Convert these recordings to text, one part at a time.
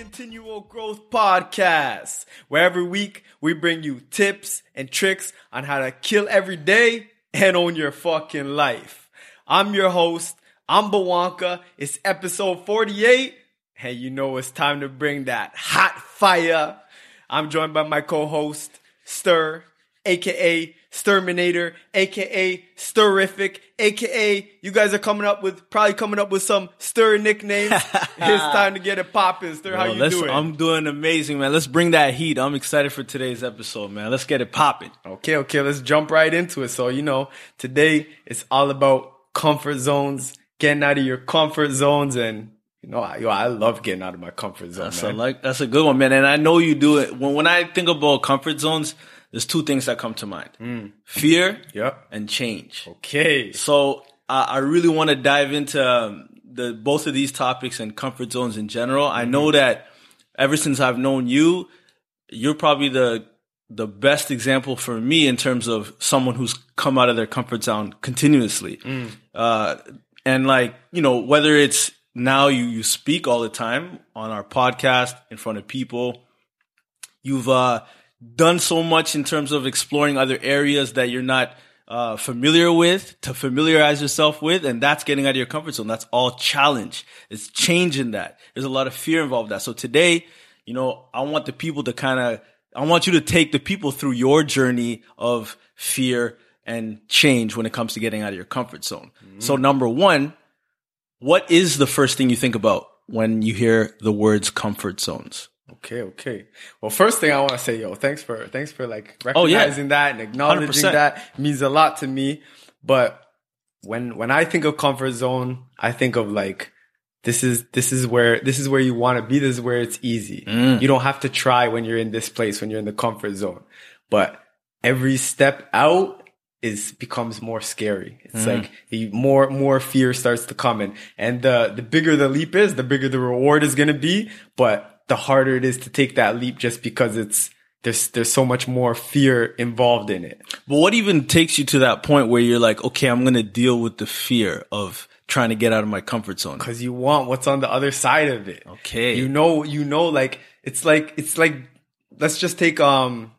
Continual Growth Podcast, where every week we bring you tips and tricks on how to kill every day and own your fucking life. I'm your host, I'm Bwanka. It's episode 48, and you know it's time to bring that hot fire. I'm joined by my co-host, Sturr, aka Sturminator, aka Stirrific, aka you guys are coming up with probably coming up with some Sturr nicknames. it's time to get it popping. Sturr, how you doing? I'm doing amazing, man. Let's bring that heat. I'm excited for today's episode, man. Let's get it popping. Okay, okay, let's jump right into it. So, you know, today it's all about comfort zones, getting out of your comfort zones and you know, I, yo, I love getting out of my comfort zone, That's man. a like that's a good one, man. And I know you do it. When when I think about comfort zones, there's two things that come to mind: fear Yep. and change. Okay. So I I really want to dive into um, the both of these topics and comfort zones in general. I know that ever since I've known you, you're probably the the best example for me in terms of someone who's come out of their comfort zone continuously. Uh, and like you know, whether it's now you you speak all the time on our podcast in front of people, you've uh, done so much in terms of exploring other areas that you're not uh, familiar with to familiarize yourself with, and that's getting out of your comfort zone. That's all challenge. It's changing that. There's a lot of fear involved in that. So today, you know, I want the people to kind of, I want you to take the people through your journey of fear and change when it comes to getting out of your comfort zone. So number one, what is the first thing you think about when you hear the words comfort zones? Okay, okay. Well, first thing I want to say, yo, thanks for thanks for like Oh, yeah. recognizing that and acknowledging 100%. that It means a lot to me. But when when I think of comfort zone, I think of like this is this is where this is where you want to be. This is where it's easy. Mm. You don't have to try when you're in this place when you're in the comfort zone. But every step out is becomes more scary. It's Mm. like the more more fear starts to come in, and the the bigger the leap is, the bigger the reward is going to be. But the harder it is to take that leap, just because it's there's there's so much more fear involved in it. But what even takes you to that point where you're like, okay, I'm going to deal with the fear of trying to get out of my comfort zone? because you want what's on the other side of it. Okay. You know, you know, like it's like it's like let's just take um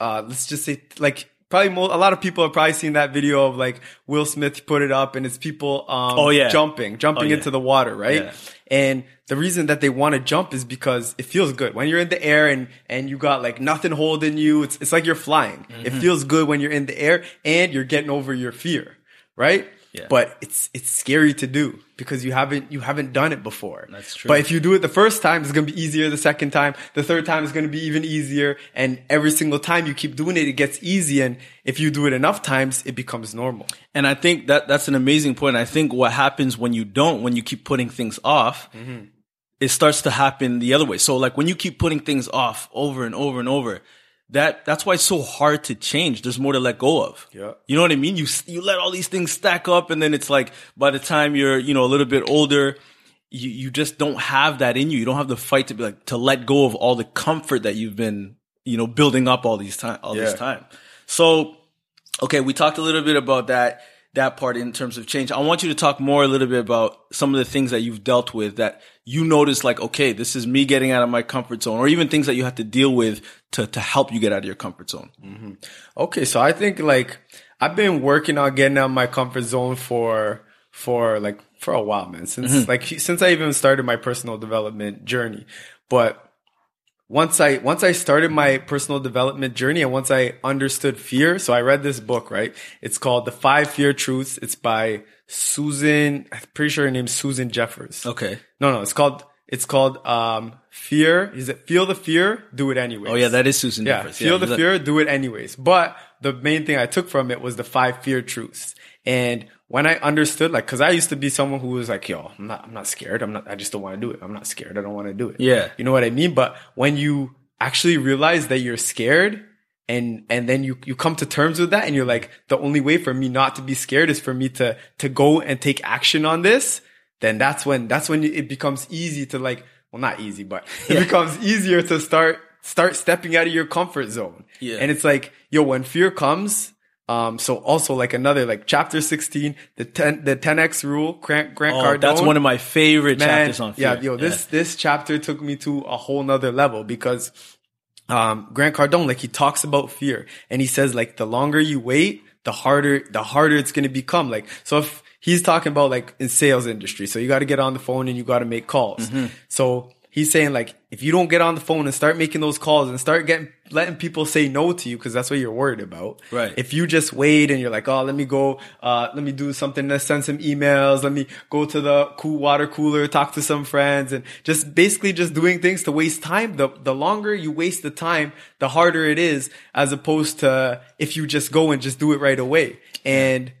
uh let's just say like probably mo- a lot of people have probably seen that video of like Will Smith put it up and it's people um Oh, yeah. jumping jumping Oh, yeah. into the water right Yeah. and the reason that they want to jump is because it feels good when you're in the air and and you got like nothing holding you it's it's like you're flying it Mm-hmm. feels good when you're in the air and you're getting over your fear right Yeah. but it's it's scary to do because you haven't you haven't done it before. That's true. But if you do it the first time, it's gonna be easier. The second time, the third time is gonna be even easier. And every single time you keep doing it, it gets easy. And if you do it enough times, it becomes normal. And I think that that's an amazing point. I think what happens when you don't, when you keep putting things off, Mm-hmm. it starts to happen the other way. So like when you keep putting things off over and over and over, that that's why it's so hard to change. There's more to let go of. Yeah. You know what I mean? You you let all these things stack up, and then it's like by the time you're you know a little bit older, you you just don't have that in you. You don't have the fight to be like to let go of all the comfort that you've been you know building up all these time all Yeah. this time. So okay, we talked a little bit about that that part in terms of change. I want you to talk more a little bit about some of the things that you've dealt with that you notice like, okay, this is me getting out of my comfort zone, or even things that you have to deal with to to help you get out of your comfort zone. Mm-hmm. Okay, so I think like I've been working on getting out of my comfort zone for for like for a while, man. Since mm-hmm. like since I even started my personal development journey. But once I once I started my personal development journey and once I understood fear, so I read this book, right? It's called The Five Fear Truths. It's by Susan, I'm pretty sure her name's Susan Jeffers. Okay. No, no, it's called it's called um Fear. Is it Feel the Fear, Do It Anyway. Oh yeah, that is Susan Yeah, feel the that- fear, do it anyways. But the main thing I took from it was the five fear truths. And when I understood, like, cause I used to be someone who was like, yo, I'm not, I'm not scared. I'm not, I just don't want to do it. I'm not scared. I don't want to do it. Yeah. You know what I mean? But when you actually realize that you're scared and, and then you, you come to terms with that and you're like, the only way for me not to be scared is for me to, to go and take action on this. Then that's when, that's when it becomes easy to like, well, not easy, but it becomes easier to start, start stepping out of your comfort zone. Yeah. And it's like, yo, when fear comes, Um, so also like another like chapter 16, the 10, the 10x rule, Grant, Grant Oh, Cardone. that's one of my favorite Man, chapters on fear. Yeah, yo, this this chapter took me to a whole nother level because um Grant Cardone, like he talks about fear and he says like the longer you wait, the harder the harder it's gonna become. Like so if he's talking about like in sales industry, so you gotta get on the phone and you gotta make calls. Mm-hmm. So he's saying like if you don't get on the phone and start making those calls and start getting letting people say no to you because that's what you're worried about Right. if you just wait and you're like oh let me go uh let me do something let's send some emails let me go to the cool water cooler talk to some friends and just basically just doing things to waste time the the longer you waste the time the harder it is as opposed to if you just go and just do it right away and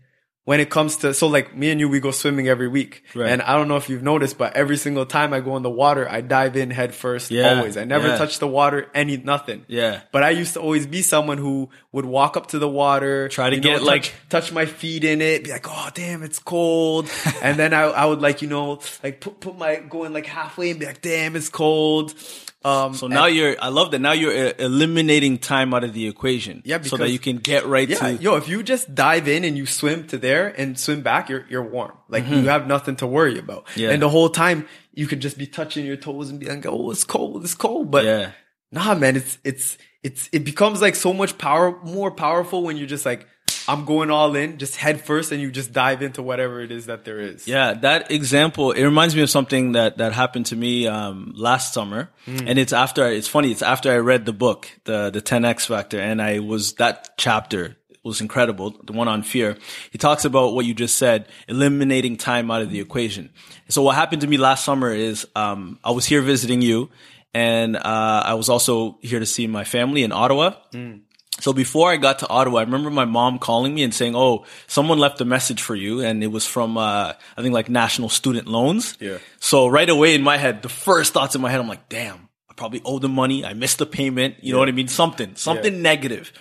when it comes to so like me and you we go swimming every week Right. and i don't know if you've noticed but every single time i go in the water i dive in head first Yeah, always i never yeah. touch the water any nothing Yeah. but i used to always be someone who would walk up to the water Try to you know, get, touch- like- touch my feet in it be like oh damn it's cold and then I, I would like you know like put, put my go in like halfway and be like damn it's cold um So now you're, I love that. Now you're uh, eliminating time out of the equation. Yeah, so that you can get right Yeah, to. yo, if you just dive in and you swim to there and swim back, you're you're warm. Like Mm-hmm. you have nothing to worry about. Yeah. And the whole time you could just be touching your toes and be like, "Oh, it's cold, it's cold." But Yeah. nah, man, it's it's it's it becomes like so much power more powerful when you're just like, I'm going all in, just head first, and you just dive into whatever it is that there is. Yeah, that example, it reminds me of something that, that happened to me, um, last summer. And it's after, it's funny, it's after I read the book, the, the 10X Factor, and I was, that chapter was incredible, the one on fear. He talks about what you just said, eliminating time out of the equation. So what happened to me last summer is, um, I was here visiting you, and, uh, I was also here to see my family in Ottawa. So before I got to Ottawa, I remember my mom calling me and saying, "Oh, someone left a message for you," and it was from uh, I think like National Student Loans. Yeah. So right away in my head, the first thoughts in my head, I'm like, "Damn, I probably owe them money. I missed the payment. You know what I mean? Something, something negative."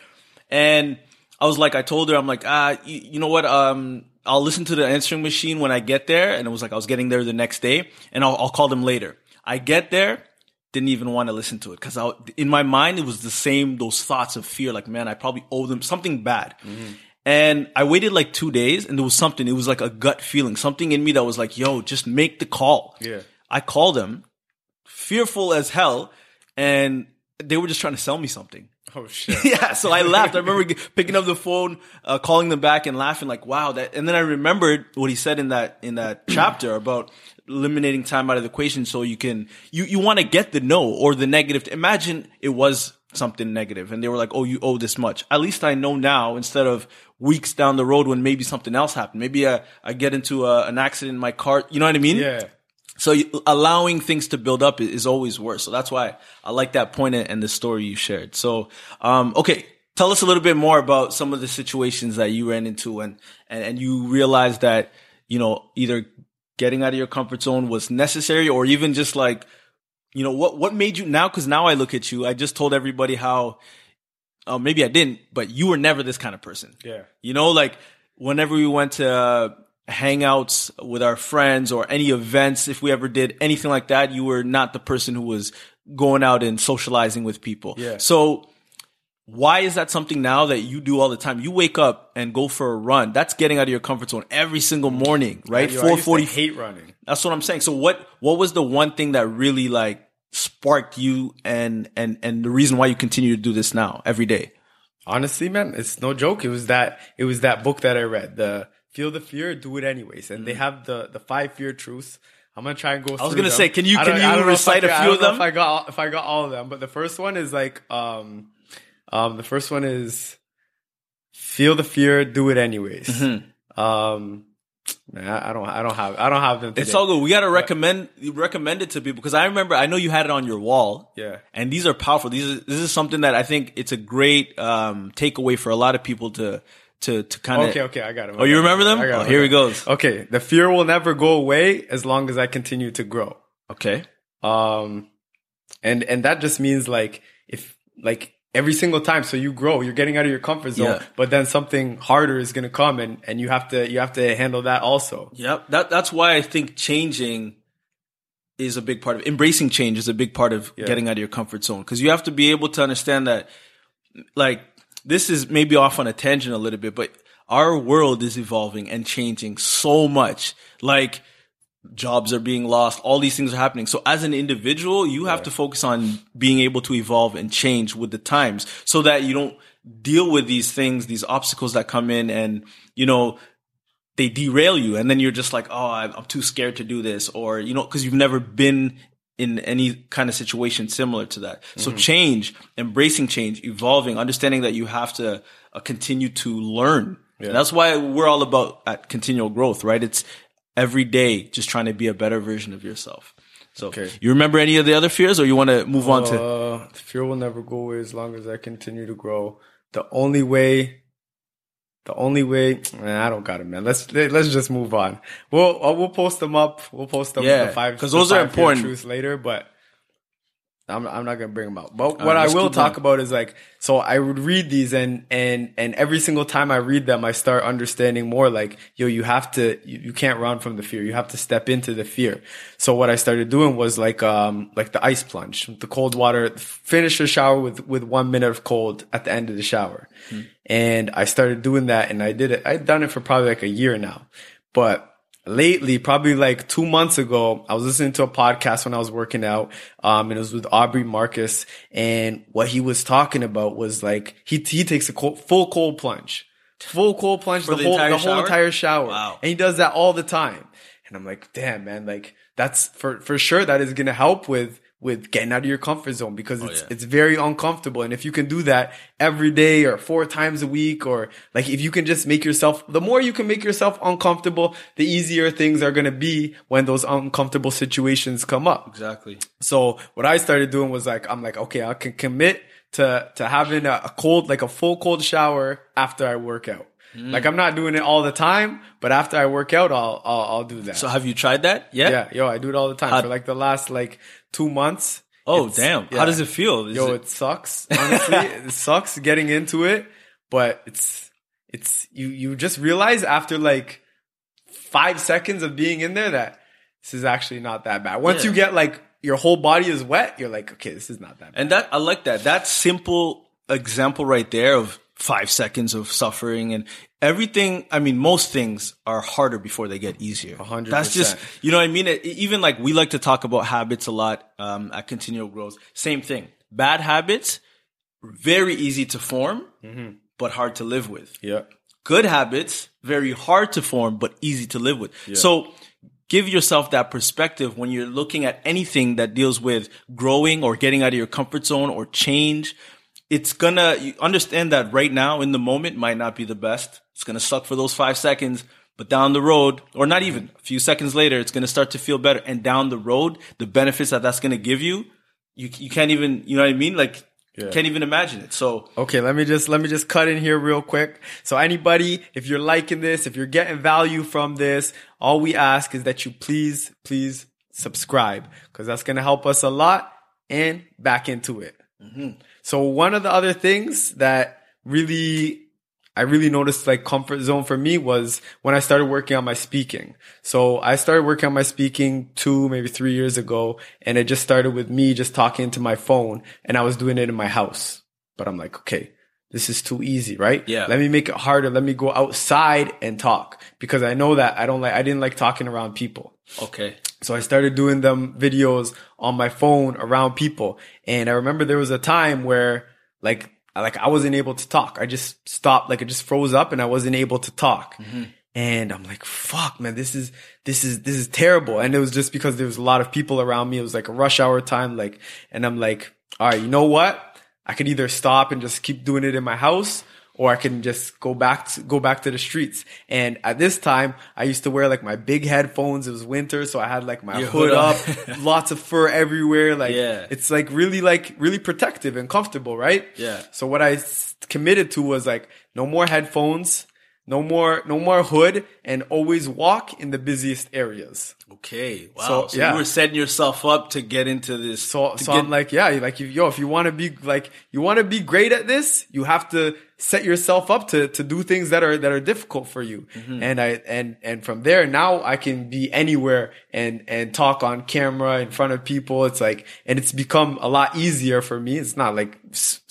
And I was like, I told her, I'm like, ah, you, you know what? Um, I'll listen to the answering machine when I get there. And it was like I was getting there the next day, and I'll, I'll call them later. I get there, didn't even want to listen to it because I, in my mind it was the same those thoughts of fear like man i probably owe them something bad and i waited like two days and there was something it was like a gut feeling something in me that was like yo just make the call Yeah. i called them fearful as hell and they were just trying to sell me something Oh shit. yeah, so I laughed. I remember picking up the phone, uh, calling them back, and laughing like, "Wow!" That, and then I remembered what he said in that in that chapter about eliminating time out of the equation, so you can you you want to get the no or the negative. Imagine it was something negative, and they were like, "Oh, you owe this much." At least I know now instead of weeks down the road when maybe something else happened. Maybe I, I get into a, an accident in my car. You know what I mean? Yeah. So you, allowing things to build up is, always worse. So that's why I like that point and, and the story you shared. So, um, okay. Tell us a little bit more about some of the situations that you ran into and, and, and you realized that, you know, either getting out of your comfort zone was necessary or even just like, you know, what, what made you now? Cause now I look at you, I just told everybody how, uh, maybe I didn't, but you were never this kind of person. Yeah. You know, like whenever we went to uh, hangouts with our friends or any events, if we ever did anything like that, you were not the person who was going out and socializing with people. Yeah. So why is that something now that you do all the time? You wake up and go for a run. That's getting out of your comfort zone every single morning, right? I to 440. hate running. That's what I'm saying. So what what was the one thing that really like sparked you and and and the reason why you continue to do this now every day? Honestly, man, it's no joke. It was that it was that book that I read, the Feel the Fear, Do It Anyways, and they have the the five fear truths. I'm gonna try and go. I was gonna say, can you- can you recite I a I few don't of know them? If I got if I got all of them, but the first one is like um um the first one is feel the fear, do it anyways. Mm-hmm. Um, man, I I don't I don't have I don't have them. Today. It's all good. We gotta recommend recommend it to people because I remember I know you had it on your wall. Yeah. And these are powerful. These is this is something that I think it's a great um takeaway for a lot of people to to to kind of Okay, okay, I got it. Oh, you remember them? Oh, here he goes. Okay, the fear will never go away as long as I continue to grow. Okay. Um, and and that just means like if like every single time, so you grow, you're getting out of your comfort zone, Yeah. but then something harder is gonna come, and and you have to you have to handle that also. Yep. That that's why I think changing is a big part of embracing change is a big part of getting out of your comfort zone because you have to be able to understand that like this is maybe off on a tangent a little bit, but our world is evolving and changing so much. Like jobs are being lost, all these things are happening. So as an individual, you have to focus on being able to evolve and change with the times so that you don't deal with these things, these obstacles that come in and, you know, they derail you and then you're just like, oh, I'm too scared to do this or, you know, cause you've never been in any kind of situation similar to that. So change, embracing change, evolving, understanding that you have to uh, continue to learn. And that's why we're all about at continual growth, right? It's every day just trying to be a better version of yourself. So Okay. you remember any of the other fears or you want to move on to Uh, fear will never go away as long as I continue to grow. The only way, the only way, man, I don't got it, man. Let's let- let's just move on. We'll uh, we'll post them up. We'll post them Yeah, the five 'cause those are important. truths later, but. I'm, I'm not gonna bring them out, but right, what I will talk about is like, so I would read these and, and, and every single time I read them, I start understanding more like, yo, you have to, you, you can't run from the fear. You have to step into the fear. So what I started doing was like, um, like the ice plunge, the cold water, finish the shower with, with one minute of cold at the end of the shower. And I started doing that and I did it. I'd done it for probably like a year now, but lately, probably like two months ago, I was listening to a podcast when I was working out. Um, and it was with Aubrey Marcus. And what he was talking about was like, he, he takes a cold, full cold plunge, full cold plunge, the, the whole, entire the whole shower? entire shower. Wow. And he does that all the time. And I'm like, damn, man, like that's for, for sure that is going to help with, with getting out of your comfort zone because it's, yeah. it's very uncomfortable. And if you can do that every day or four times a week, or like if you can just make yourself, the more you can make yourself uncomfortable, the easier things are going to be when those uncomfortable situations come up. Exactly. So what I started doing was like, I'm like, okay, I can commit to, to having a, a cold, like a full cold shower after I work out. Mm. Like I'm not doing it all the time, but after I work out, I'll, I'll, I'll do that. So have you tried that? Yeah. yeah, yo, I do it all the time How- for like the last like two months. Oh, It's- damn. yeah. How does it feel? Is Yo, it- it sucks. Honestly, it sucks getting into it, but it's it's you you just realize after like five seconds of being in there that this is actually not that bad. Once Yeah. you get like your whole body is wet, you're like, okay, this is not that bad. And that I like that. That simple example right there of five seconds of suffering and everything. I mean, most things are harder before they get easier. hundred That's just you know what I mean. It- even like we like to talk about habits a lot um, at Continual Growth. Same thing. Bad habits, very easy to form, but hard to live with. Yeah. Good habits, very hard to form, but easy to live with. So give yourself that perspective when you're looking at anything that deals with growing or getting out of your comfort zone or change. It's gonna, you understand that right now in the moment might not be the best. It's gonna suck for those five seconds, but down the road, or not even a few seconds later, it's gonna start to feel better. And down the road, the benefits that that's gonna give you, you, you can't even, you know what I mean? Like, Yeah. can't even imagine it. So, Okay, let me just let me just cut in here real quick. So anybody, if you're liking this, if you're getting value from this, all we ask is that you please, please subscribe because that's going to help us a lot and back into it. Mm-hmm. So one of the other things that really I really noticed like comfort zone for me was when I started working on my speaking. So I started working on my speaking two, maybe three years ago. And it just started with me just talking to my phone and I was doing it in my house. But I'm like, okay, this is too easy, right? Yeah. Let me make it harder. Let me go outside and talk because I know that I don't like, I didn't like talking around people. okay. So I started doing them videos on my phone around people. And I remember there was a time where like, like I wasn't able to talk. I just stopped, like it just froze up and I wasn't able to talk. Mm-hmm. And I'm like, fuck, man, this is, this is, this is terrible. And it was just because there was a lot of people around me. It was like a rush hour time. Like, and I'm like, all right, you know what? I could either stop and just keep doing it in my house or I can just go back to, go back to the streets. And at this time, I used to wear like my big headphones. It was winter, so I had like my Your hood, hood up, lots of fur everywhere. Like Yeah. it's like really like really protective and comfortable, right? Yeah. So what I committed to was like no more headphones, no more no more hood, and always walk in the busiest areas. Okay. Wow. So, So, yeah. you were setting yourself up to get into this. So, so get- I'm like, yeah, like, if, yo, if you want to be like, you want to be great at this, you have to set yourself up to, to do things that are, that are difficult for you. Mm-hmm. And I, and, and from there, now I can be anywhere and, and talk on camera in front of people. It's like, and it's become a lot easier for me. It's not like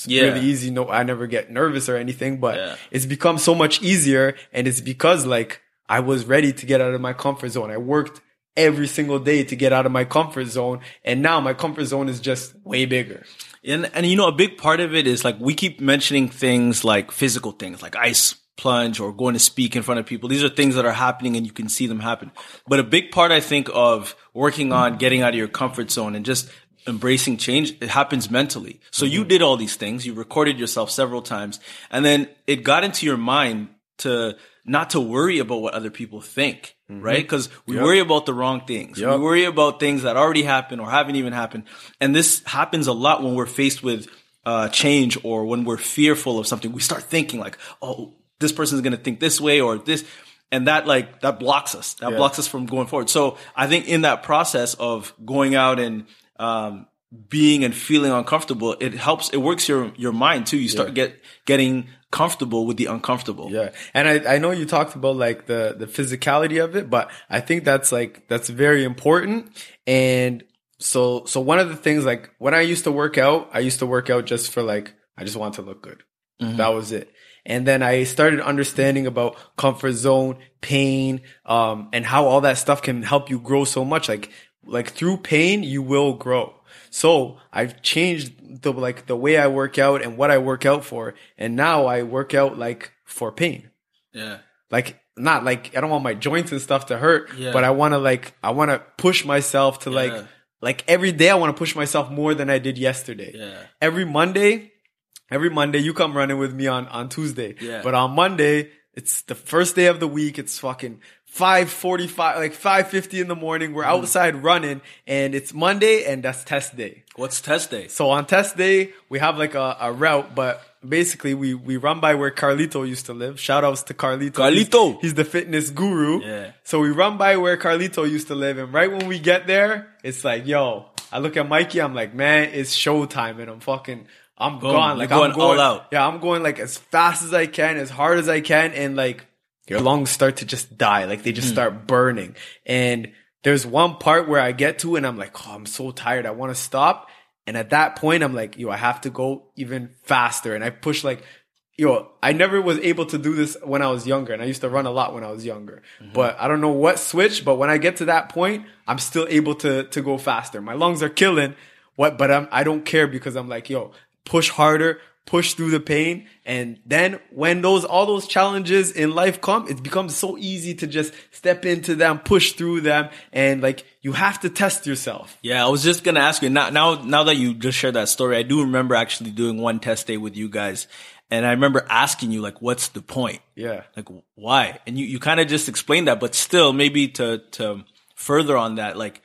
Yeah. really easy. No, I never get nervous or anything, but Yeah. it's become so much easier. And it's because like I was ready to get out of my comfort zone. I worked every single day to get out of my comfort zone. And now my comfort zone is just way bigger. And and you know, a big part of it is like we keep mentioning things like physical things, like ice plunge or going to speak in front of people. These are things that are happening and you can see them happen. But a big part, I think, of working on getting out of your comfort zone and just embracing change, it happens mentally. So you mm-hmm. did all these things. You recorded yourself several times and then it got into your mind to not to worry about what other people think, right? Because we worry about the wrong things. Yep. We worry about things that already happened or haven't even happened. And this happens a lot when we're faced with uh, change or when we're fearful of something. We start thinking like, oh, this person's going to think this way or this. And that like, that blocks us. That Yeah. blocks us from going forward. So I think in that process of going out and, um, being and feeling uncomfortable, it helps, it works your, your mind too. You start get, getting comfortable with the uncomfortable. Yeah. And I, I know you talked about like the, the physicality of it, but I think that's like, that's very important. And so, so one of the things like when I used to work out, I used to work out just for like, I just want to look good. That was it. And then I started understanding about comfort zone, pain, um, and how all that stuff can help you grow so much. Like, like through pain, you will grow. So I've changed the, like the way I work out and what I work out for. And now I work out like for pain. Yeah. Like, not like, I don't want my joints and stuff to hurt, Yeah. but I want to like, I want to push myself to Yeah. like, like every day I want to push myself more than I did yesterday. Yeah. Every Monday, every Monday you come running with me on, on Tuesday. Yeah. But on Monday, it's the first day of the week. It's fucking 545, like 550 in the morning. We're Mm-hmm. outside running and it's Monday and that's test day. What's test day? So on test day, we have like a, a route, but basically we, we run by where Carlito used to live. Shout outs to Carlito. Carlito. He's, he's the fitness guru. Yeah. So we run by where Carlito used to live. And right when we get there, it's like, yo, I look at Mikey. I'm like, man, it's showtime. And I'm fucking, I'm Boom. gone. Like You're I'm going all out. Yeah. I'm going like as fast as I can, as hard as I can. And like your lungs start to just die. Like they just start burning. And there's one part where I get to and I'm like, oh, I'm so tired. I want to stop. And at that point, I'm like, yo, I have to go even faster. And I push like, yo, I never was able to do this when I was younger. And I used to run a lot when I was younger. Mm-hmm. But I don't know what switch. But when I get to that point, I'm still able to, to go faster. My lungs are killing what, but I'm, I don't care because I'm like, yo, push harder, push through the pain. And then when those, all those challenges in life come, it becomes so easy to just step into them, push through them. And like, you have to test yourself. Yeah, I was just gonna ask you now. Now, now that you just shared that story, I do remember actually doing one test day with you guys, and I remember asking you like, "What's the point? Yeah. Like, why?" And you you kind of just explained that, but still, maybe to to further on that, like,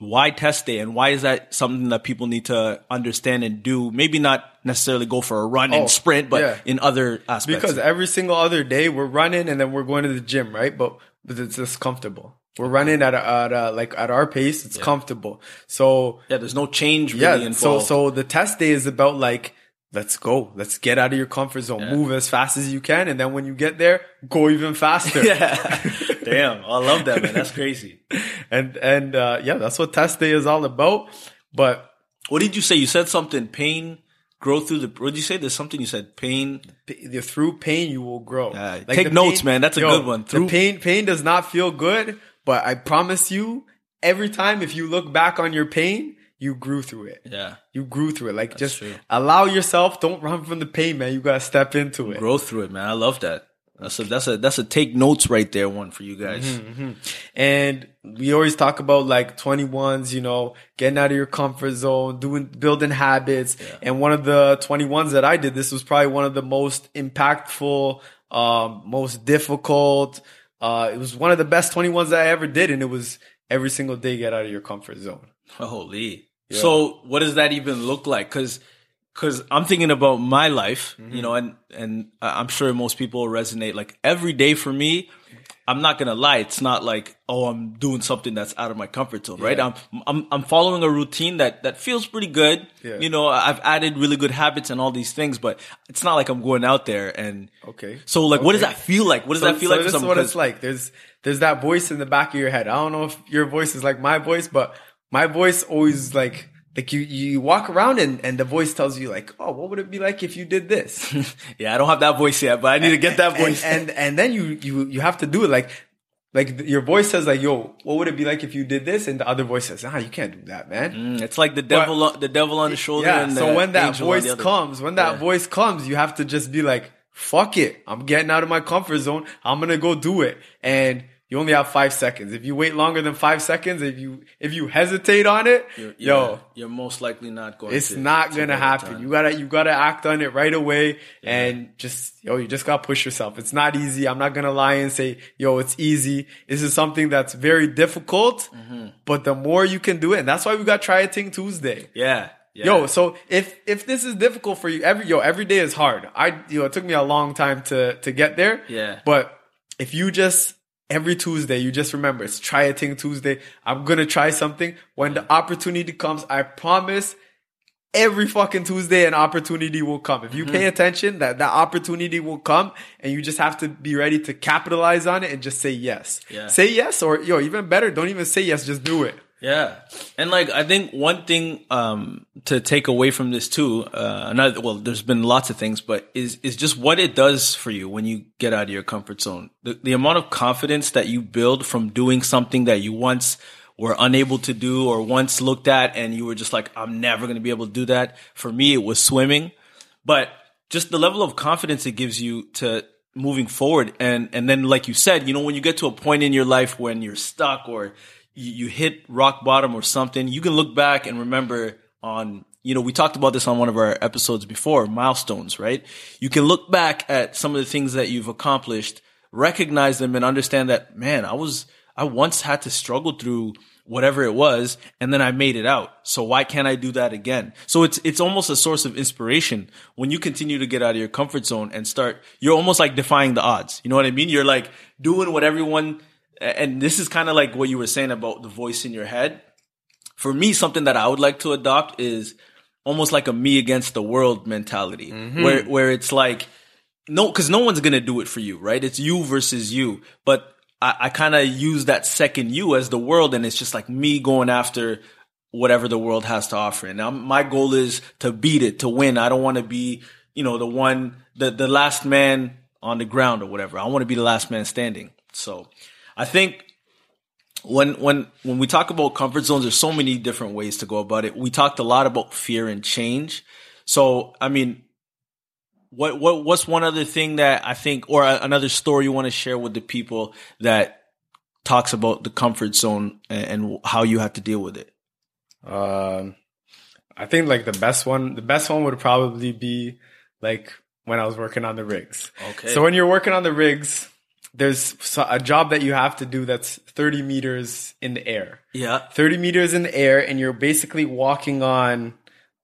why test day, and why is that something that people need to understand and do? Maybe not necessarily go for a run Oh, and sprint, but yeah. in other aspects. Because every single other day we're running and then we're going to the gym, right? But, but it's just comfortable. We're running at a, at a, like at our pace. It's comfortable. So yeah, there's no change really yeah. involved. So so the test day is about like let's go. Let's get out of your comfort zone. Move as fast as you can, and then when you get there, go even faster. yeah, damn, I love that man. That's crazy. And and uh, yeah, that's what test day is all about. But What did you say? You said something. Pain, grow through the. What did you say? There's something you said. Pain. p- through pain you will grow. Yeah, take the notes, man. That's a good one. The Through- pain pain does not feel good, but I promise you, every time if you look back on your pain, you grew through it. Yeah, You grew through it. Like just true. allow yourself. Don't run from the pain, man. You gotta step into it. grow through it, man. I love that. That's a that's a that's a take notes right there. One for you guys. Mm-hmm. And we always talk about like 21s, you know, getting out of your comfort zone, doing, building habits. And one of the 21s that I did, this was probably one of the most impactful, um, most difficult. Uh, it was one of the best 21s that I ever did. And it was every single day get out of your comfort zone. Holy. So what does that even look like? Because because I'm thinking about my life, Mm-hmm. you know, and and I'm sure most people resonate. Like every day for me, I'm not gonna lie, it's not like oh I'm doing something that's out of my comfort zone, right? I'm I'm I'm following a routine that that feels pretty good. Yeah. You know, I've added really good habits and all these things, but it's not like I'm going out there and Okay. So like, what does that feel like? What does So- that feel so like? This is what it's like. There's there's that voice in the back of your head. I don't know if your voice is like my voice, but my voice always like like you you walk around and and the voice tells you like, oh, what would it be like if you did this? Yeah, I don't have that voice yet, but I need to get that voice. And, and then you you you have to do it like like your voice says like, yo, what would it be like if you did this? And the other voice says, ah, you can't do that, man. Mm, it's like the devil, on, the devil on the shoulder. Yeah. and So when that voice comes, when that Yeah. voice comes, you have to just be like, fuck it. I'm getting out of my comfort zone. I'm going to go do it. And you only have five seconds. If you wait longer than five seconds, if you, if you hesitate on it, You're- yo, yeah, you're most likely not going. To. It's to, not gonna it happen. You gotta, you gotta act on it right away and just, yo, you just gotta push yourself. It's not easy. I'm not gonna lie and say, yo, it's easy. This is something that's very difficult, Mm-hmm. but the more you can do it, and that's why we got Try a Thing Tuesday. yeah, yeah. Yo, so if if this is difficult for you, every yo, every day is hard. I you know, it took me a long time to to get there. Yeah. But if you just every Tuesday, you just remember it's try a thing Tuesday. I'm gonna try something. When the opportunity comes, I promise every fucking Tuesday an opportunity will come. If you Mm-hmm. pay attention, that that opportunity will come and you just have to be ready to capitalize on it and just say yes. Yeah. Say yes or yo, even better, don't even say yes, just do it. Yeah. And like I think one thing um to take away from this too, uh another well, there's been lots of things, but is is just what it does for you when you get out of your comfort zone. The the amount of confidence that you build from doing something that you once were unable to do or once looked at and you were just like, I'm never gonna be able to do that. For me it was swimming. But just the level of confidence it gives you to moving forward and and then like you said, you know, when you get to a point in your life when you're stuck or you, you hit rock bottom or something, you can look back and remember on, you know, we talked about this on one of our episodes before, milestones, right? You can look back at some of the things that you've accomplished, recognize them and understand that, man, I was, I once had to struggle through whatever it was and then I made it out. So why can't I do that again? So it's, it's almost a source of inspiration when you continue to get out of your comfort zone and start, you're almost like defying the odds. You know what I mean? You're like doing what everyone, and this is kind of like what you were saying about the voice in your head. For me, something that I would like to adopt is almost like a me against the world mentality, mm-hmm. where where it's like no, because no one's gonna do it for you, right? It's you versus you. But I, I kind of use that second you as the world, and it's just like me going after whatever the world has to offer. And now my goal is to beat it, to win. I don't want to be, you know, the one, the the last man on the ground or whatever. I want to be the last man standing. So I think when when when we talk about comfort zones, there's so many different ways to go about it. We talked a lot about fear and change. So I mean, what what what's one other thing that I think, or another story you want to share with the people that talks about the comfort zone and, and how you have to deal with it? Um, I think like the best one, the best one would probably be like when I was working on the rigs. Okay. So when you're working on the rigs, there's a job that you have to do that's 30 meters in the air. Yeah. 30 meters in the air and you're basically walking on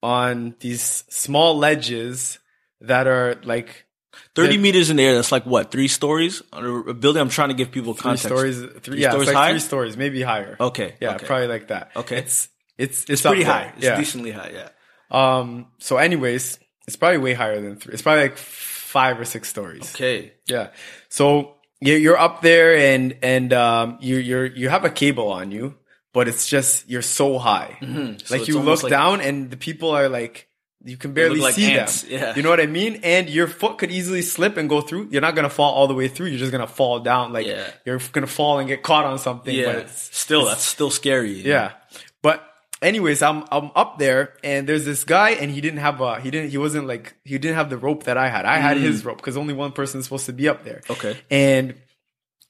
on these small ledges that are like 30 The- meters in the air, that's like what, three stories? Or a building? I'm trying to give people three context. stories three, Three yeah, stories it's like high? three stories, maybe higher. Okay. Yeah, okay. probably like that. Okay. It's it's it's, pretty there. high. It's yeah. decently high, yeah. Um. So, anyways, it's probably way higher than three. It's probably like five or six stories. Okay. Yeah. So you're you're up there and and um you you're you have a cable on you, but it's just you're so high. Mm-hmm. So Like you look like- down and the people are like you can barely like see ants, them. yeah. You know what I mean? And your foot could easily slip and go through. You're not gonna fall all the way through. You're just gonna fall down. Like Yeah. you're gonna fall and get caught on something. But Yeah. it's, Still, that's still scary. you know? yeah. But anyways, I'm I'm up there and there's this guy and he didn't have a he didn't he wasn't like he didn't have the rope that I had. I had his rope because only one person's supposed to be up there. Mm. Okay. And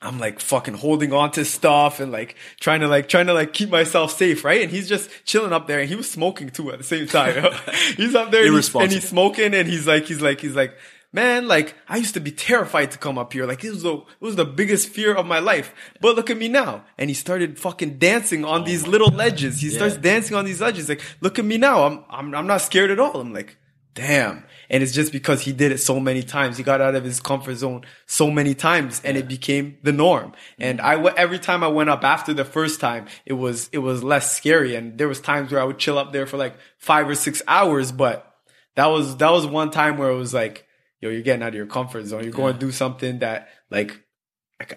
I'm like fucking holding on to stuff and like trying to like trying to like keep myself safe, right? And he's just chilling up there and he was smoking too at the same time. he's up there and he's, and he's smoking and he's like he's like he's like Man, like I used to be terrified to come up here. Like it was the it was the biggest fear of my life. But look at me now. And he started fucking dancing on these oh little ledges. He starts dancing on these ledges. Like, look at me now. I'm I'm I'm not scared at all. I'm like, damn. And it's just because he did it so many times. He got out of his comfort zone so many times and it became the norm. And mm. I, w- every time I went up after the first time, it was, it was less scary. And there was times where I would chill up there for like five or six hours, but that was, that was one time where it was like, yo, you're getting out of your comfort zone. You're going to do something that like,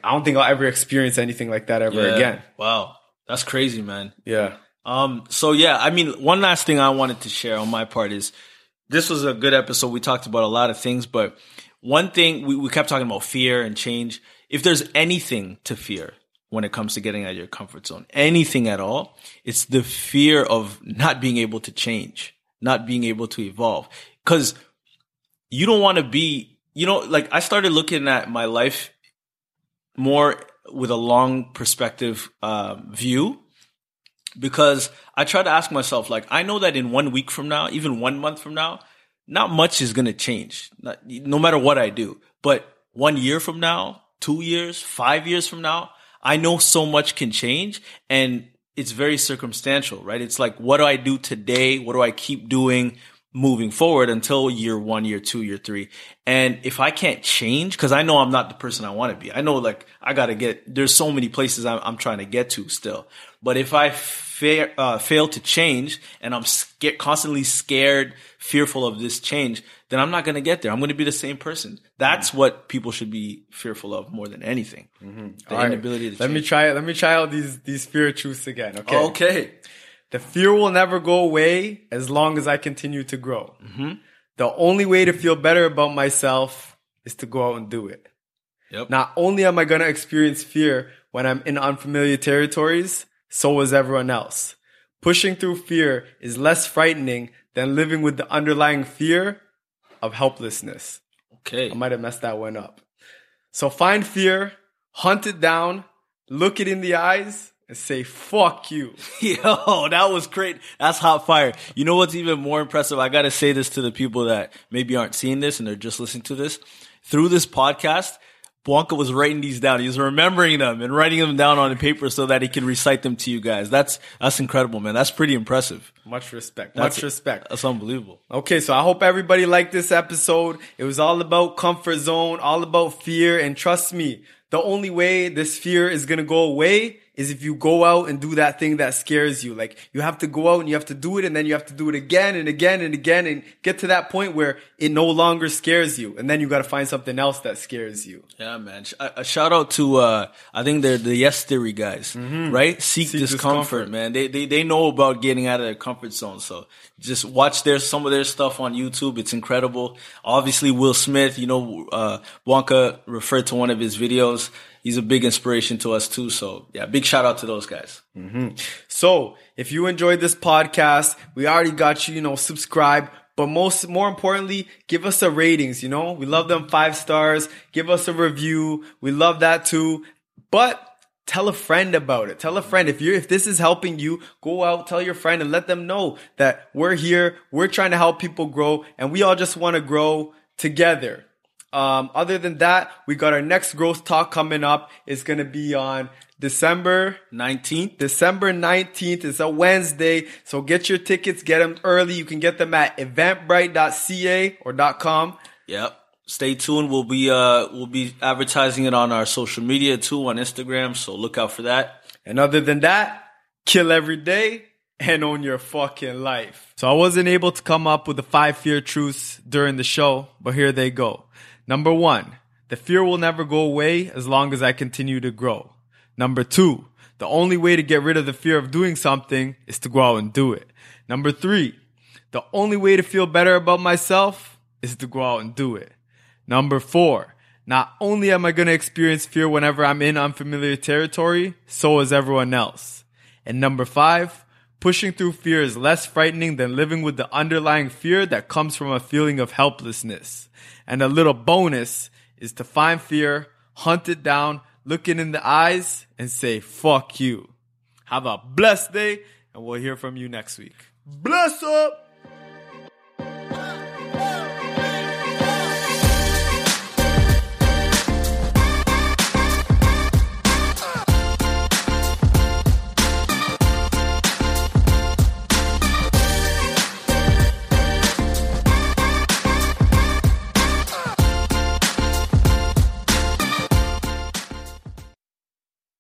I don't think I'll ever experience anything like that ever Yeah. again. Wow. That's crazy, man. Yeah. Um, so yeah, I mean, one last thing I wanted to share on my part is this was a good episode. We talked about a lot of things, but one thing we, we kept talking about fear and change. If there's anything to fear when it comes to getting out of your comfort zone, anything at all, it's the fear of not being able to change, not being able to evolve. Cause you don't want to be, you know, like I started looking at my life more with a long perspective um, view because I try to ask myself, like, I know that in one week from now, even one month from now, not much is going to change, not, no matter what I do. But one year from now, two years, five years from now, I know so much can change and it's very circumstantial, right? It's like, what do I do today? What do I keep doing? Moving forward until year one, year two, year three. And if I can't change, cause I know I'm not the person I want to be. I know like I got to get, there's so many places I'm, I'm trying to get to still. But if I fa- uh, fail to change and I'm scared, constantly scared, fearful of this change, then I'm not going to get there. I'm going to be the same person. That's what people should be fearful of more than anything. The Mm-hmm. All right. inability to Let me try it. Let me try out these, these fear truths again. Okay. okay. The fear will never go away as long as I continue to grow. Mm-hmm. The only way to feel better about myself is to go out and do it. Yep. Not only am I going to experience fear when I'm in unfamiliar territories, so is everyone else. Pushing through fear is less frightening than living with the underlying fear of helplessness. Okay. I might have messed that one up. So find fear, hunt it down, look it in the eyes, and say, fuck you. Yo, that was great. That's hot fire. You know what's even more impressive? I got to say this to the people that maybe aren't seeing this and they're just listening to this. Through this podcast, Bwanka was writing these down. He was remembering them and writing them down on the paper so that he can recite them to you guys. That's that's incredible, man. That's pretty impressive. Much respect. That's- much respect. That's unbelievable. Okay, so I hope everybody liked this episode. It was all about comfort zone, all about fear, and trust me, the only way this fear is gonna go away is if you go out and do that thing that scares you. Like you have to go out and you have to do it and then you have to do it again and again and again and get to that point where it no longer scares you. And then you gotta find something else that scares you. Yeah, man. A, a shout out to uh I think they're the Yes Theory guys, right? Seek, Seek discomfort, discomfort. man. They, they they know about getting out of their comfort zone. So just watch their some of their stuff on YouTube. It's incredible. Obviously, Will Smith. You know, uh, Bwanka referred to one of his videos. He's a big inspiration to us too. So yeah, big shout out to those guys. Mm-hmm. So if you enjoyed this podcast, we already got you, you know, subscribe. But most, more importantly, give us a ratings, you know, we love them five stars. Give us a review. We love that too. But tell a friend about it. Tell a friend. If you if this is helping you, go out, tell your friend and let them know that we're here. We're trying to help people grow and we all just want to grow together. Um, other than that, we got our next growth talk coming up. It's going to be on December Nineteenth. December 19th. is a Wednesday. So get your tickets, get them early. You can get them at eventbrite.ca or .com. Yep. Stay tuned. We'll be uh we'll be advertising it on our social media too on Instagram. So look out for that. And other than that, kill every day and own your fucking life. So I wasn't able to come up with the five fear truths during the show, but here they go. Number one, the fear will never go away as long as I continue to grow. Number two, the only way to get rid of the fear of doing something is to go out and do it. Number three, the only way to feel better about myself is to go out and do it. Number four, not only am I going to experience fear whenever I'm in unfamiliar territory, so is everyone else. And number five, pushing through fear is less frightening than living with the underlying fear that comes from a feeling of helplessness. And a little bonus is to find fear, hunt it down, look it in the eyes, and say, fuck you. Have a blessed day, and we'll hear from you next week. Bless up!